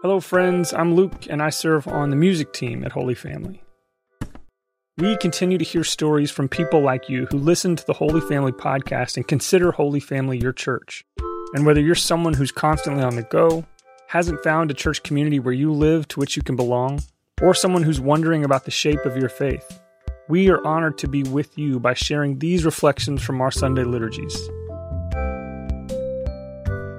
Hello, friends. I'm Luke, and I serve on the music team at Holy Family. We continue to hear stories from people like you who listen to the Holy Family podcast and consider Holy Family your church. And whether you're someone who's constantly on the go, hasn't found a church community where you live to which you can belong, or someone who's wondering about the shape of your faith, we are honored to be with you by sharing these reflections from our Sunday liturgies.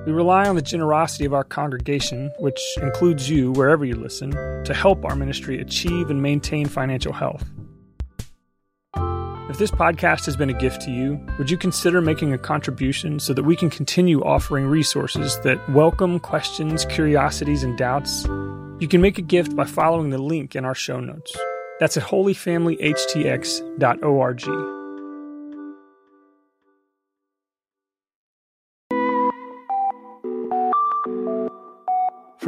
We rely on the generosity of our congregation, which includes you wherever you listen, to help our ministry achieve and maintain financial health. If this podcast has been a gift to you, would you consider making a contribution so that we can continue offering resources that welcome questions, curiosities, and doubts? You can make a gift by following the link in our show notes. That's at holyfamilyhtx.org.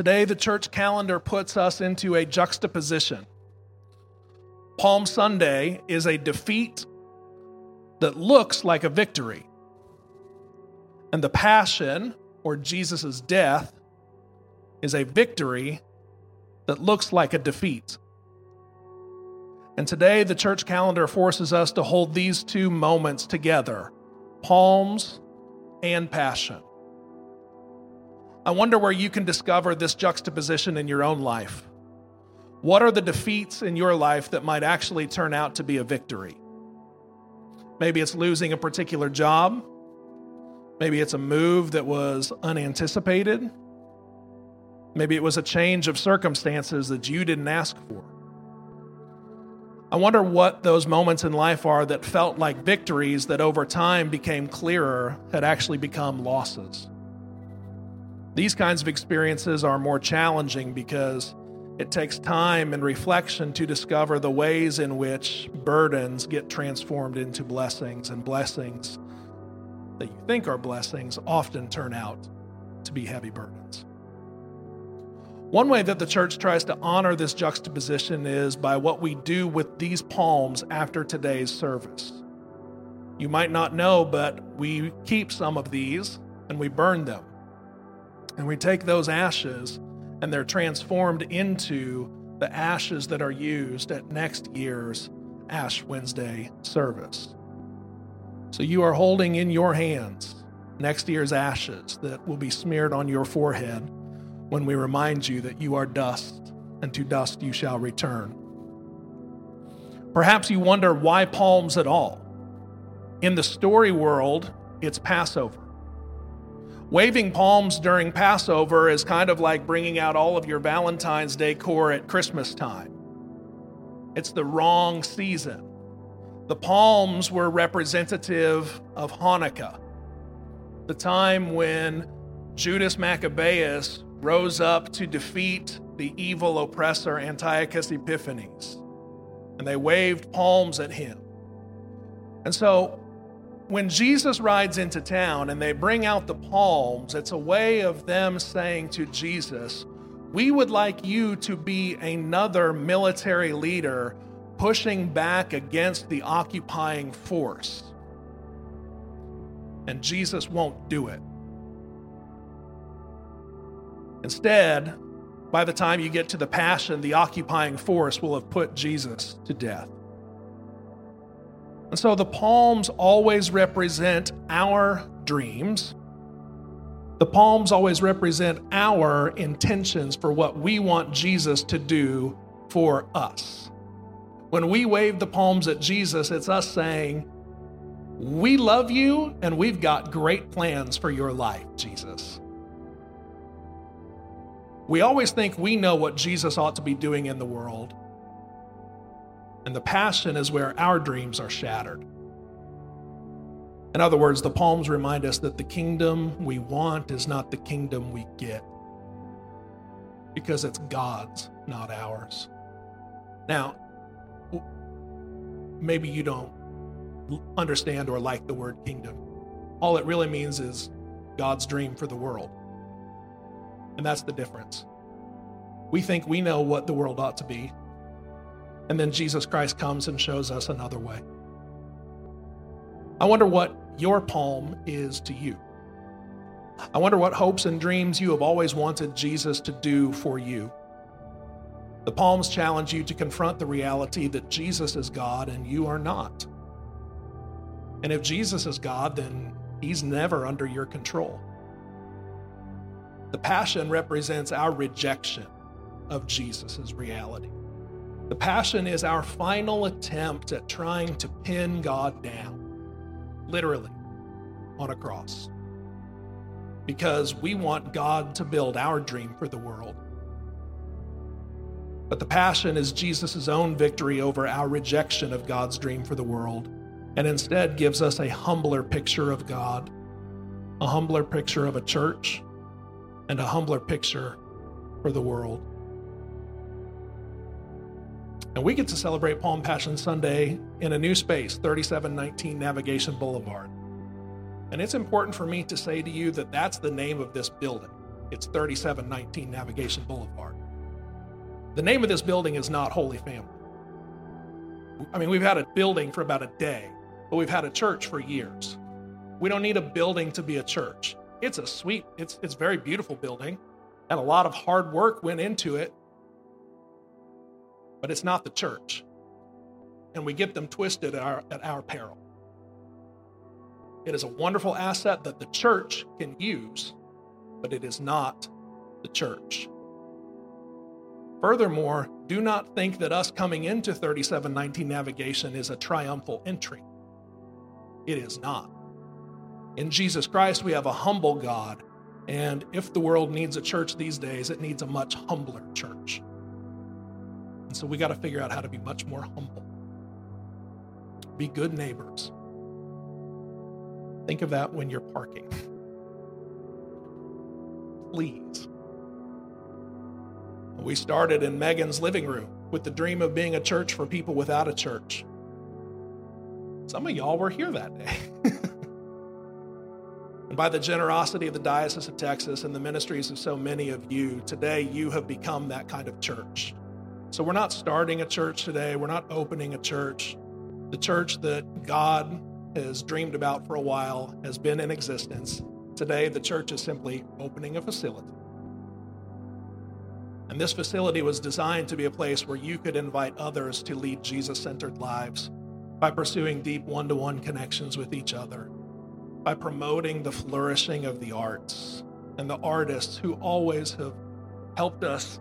Today, the church calendar puts us into a juxtaposition. Palm Sunday is a defeat that looks like a victory. And the Passion, or Jesus' death, is a victory that looks like a defeat. And today, the church calendar forces us to hold these two moments together palms and passion. I wonder where you can discover this juxtaposition in your own life. What are the defeats in your life that might actually turn out to be a victory? Maybe it's losing a particular job. Maybe it's a move that was unanticipated. Maybe it was a change of circumstances that you didn't ask for. I wonder what those moments in life are that felt like victories that over time became clearer had actually become losses. These kinds of experiences are more challenging because it takes time and reflection to discover the ways in which burdens get transformed into blessings, and blessings that you think are blessings often turn out to be heavy burdens. One way that the church tries to honor this juxtaposition is by what we do with these palms after today's service. You might not know, but we keep some of these and we burn them. And we take those ashes and they're transformed into the ashes that are used at next year's Ash Wednesday service. So you are holding in your hands next year's ashes that will be smeared on your forehead when we remind you that you are dust and to dust you shall return. Perhaps you wonder why palms at all. In the story world, it's Passover. Waving palms during Passover is kind of like bringing out all of your Valentine's Day decor at Christmas time. It's the wrong season. The palms were representative of Hanukkah, the time when Judas Maccabeus rose up to defeat the evil oppressor Antiochus Epiphanes. And they waved palms at him. And so when Jesus rides into town and they bring out the palms, it's a way of them saying to Jesus, We would like you to be another military leader pushing back against the occupying force. And Jesus won't do it. Instead, by the time you get to the passion, the occupying force will have put Jesus to death. And so the palms always represent our dreams, The palms always represent our intentions for what we want Jesus to do for us. When we wave the palms at Jesus, it's us saying, We love you and we've got great plans for your life, Jesus. We always think we know what Jesus ought to be doing in the world. And the passion is where our dreams are shattered. In other words, the Palms remind us that the kingdom we want is not the kingdom we get, because it's God's, not ours. Now, maybe you don't understand or like the word kingdom. All it really means is God's dream for the world. And that's the difference. We think we know what the world ought to be, and then Jesus Christ comes and shows us another way. I wonder what your palm is to you. I wonder what hopes and dreams you have always wanted Jesus to do for you. The Palms challenge you to confront the reality that Jesus is God and you are not. And if Jesus is God, then he's never under your control. The Passion represents our rejection of Jesus' reality. The Passion is our final attempt at trying to pin God down, literally, on a cross. Because we want God to build our dream for the world. But the Passion is Jesus' own victory over our rejection of God's dream for the world, and instead gives us a humbler picture of God, a humbler picture of a church, and a humbler picture for the world. And we get to celebrate Palm Passion Sunday in a new space, 3719 Navigation Boulevard. And it's important for me to say to you that that's the name of this building. It's 3719 Navigation Boulevard. The name of this building is not Holy Family. I mean, we've had a building for about a day, but we've had a church for years. We don't need a building to be a church. It's a sweet, it's it's very beautiful building, and a lot of hard work went into it. But it's not the church. And we get them twisted at our, at our peril. It is a wonderful asset that the church can use, but it is not the church. Furthermore, do not think that us coming into 3719 navigation is a triumphal entry. It is not. In Jesus Christ, we have a humble God, and if the world needs a church these days, it needs a much humbler church. So we got to figure out how to be much more humble. Be good neighbors. Think of that when you're parking. Please. We started in Megan's living room with the dream of being a church for people without a church. Some of y'all were here that day. and by the generosity of the Diocese of Texas and the ministries of so many of you, today you have become that kind of church. So we're not starting a church today, we're not opening a church. The church that God has dreamed about for a while has been in existence. Today, the church is simply opening a facility. And this facility was designed to be a place where you could invite others to lead Jesus centered lives by pursuing deep one to one connections with each other, by promoting the flourishing of the arts and the artists who always have helped us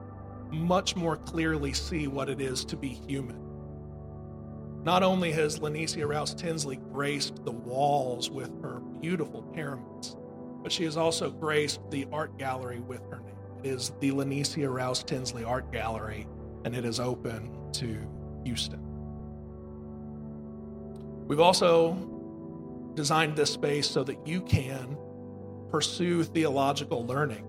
much more clearly see what it is to be human. Not only has Lanecia Rouse Tinsley graced the walls with her beautiful pyramids, but she has also graced the art gallery with her name is the Lanecia Rouse Tinsley Art Gallery, and it is open to Houston. We've also designed this space so that you can pursue theological learning.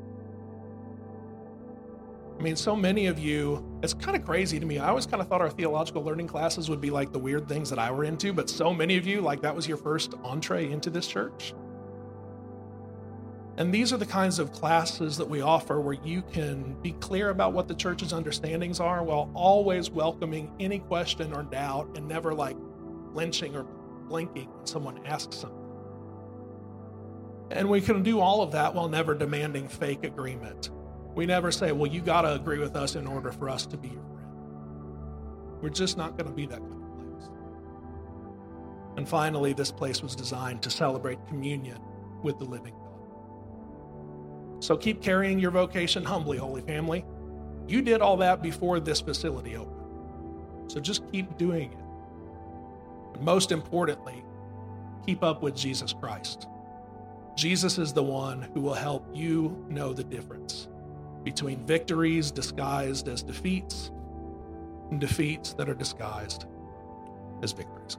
I mean, so many of you, it's kind of crazy to me. I always kind of thought our theological learning classes would be like the weird things that I were into, but so many of you, like that was your first entree into this church. And these are the kinds of classes that we offer where you can be clear about what the church's understandings are while always welcoming any question or doubt and never like flinching or blinking when someone asks something. And we can do all of that while never demanding fake agreement. We never say, well, you got to agree with us in order for us to be your friend. We're just not going to be that kind of place. And finally, this place was designed to celebrate communion with the living God. So keep carrying your vocation humbly, Holy Family. You did all that before this facility opened. So just keep doing it. most importantly, keep up with Jesus Christ. Jesus is the one who will help you know the difference between victories disguised as defeats and defeats that are disguised as victories.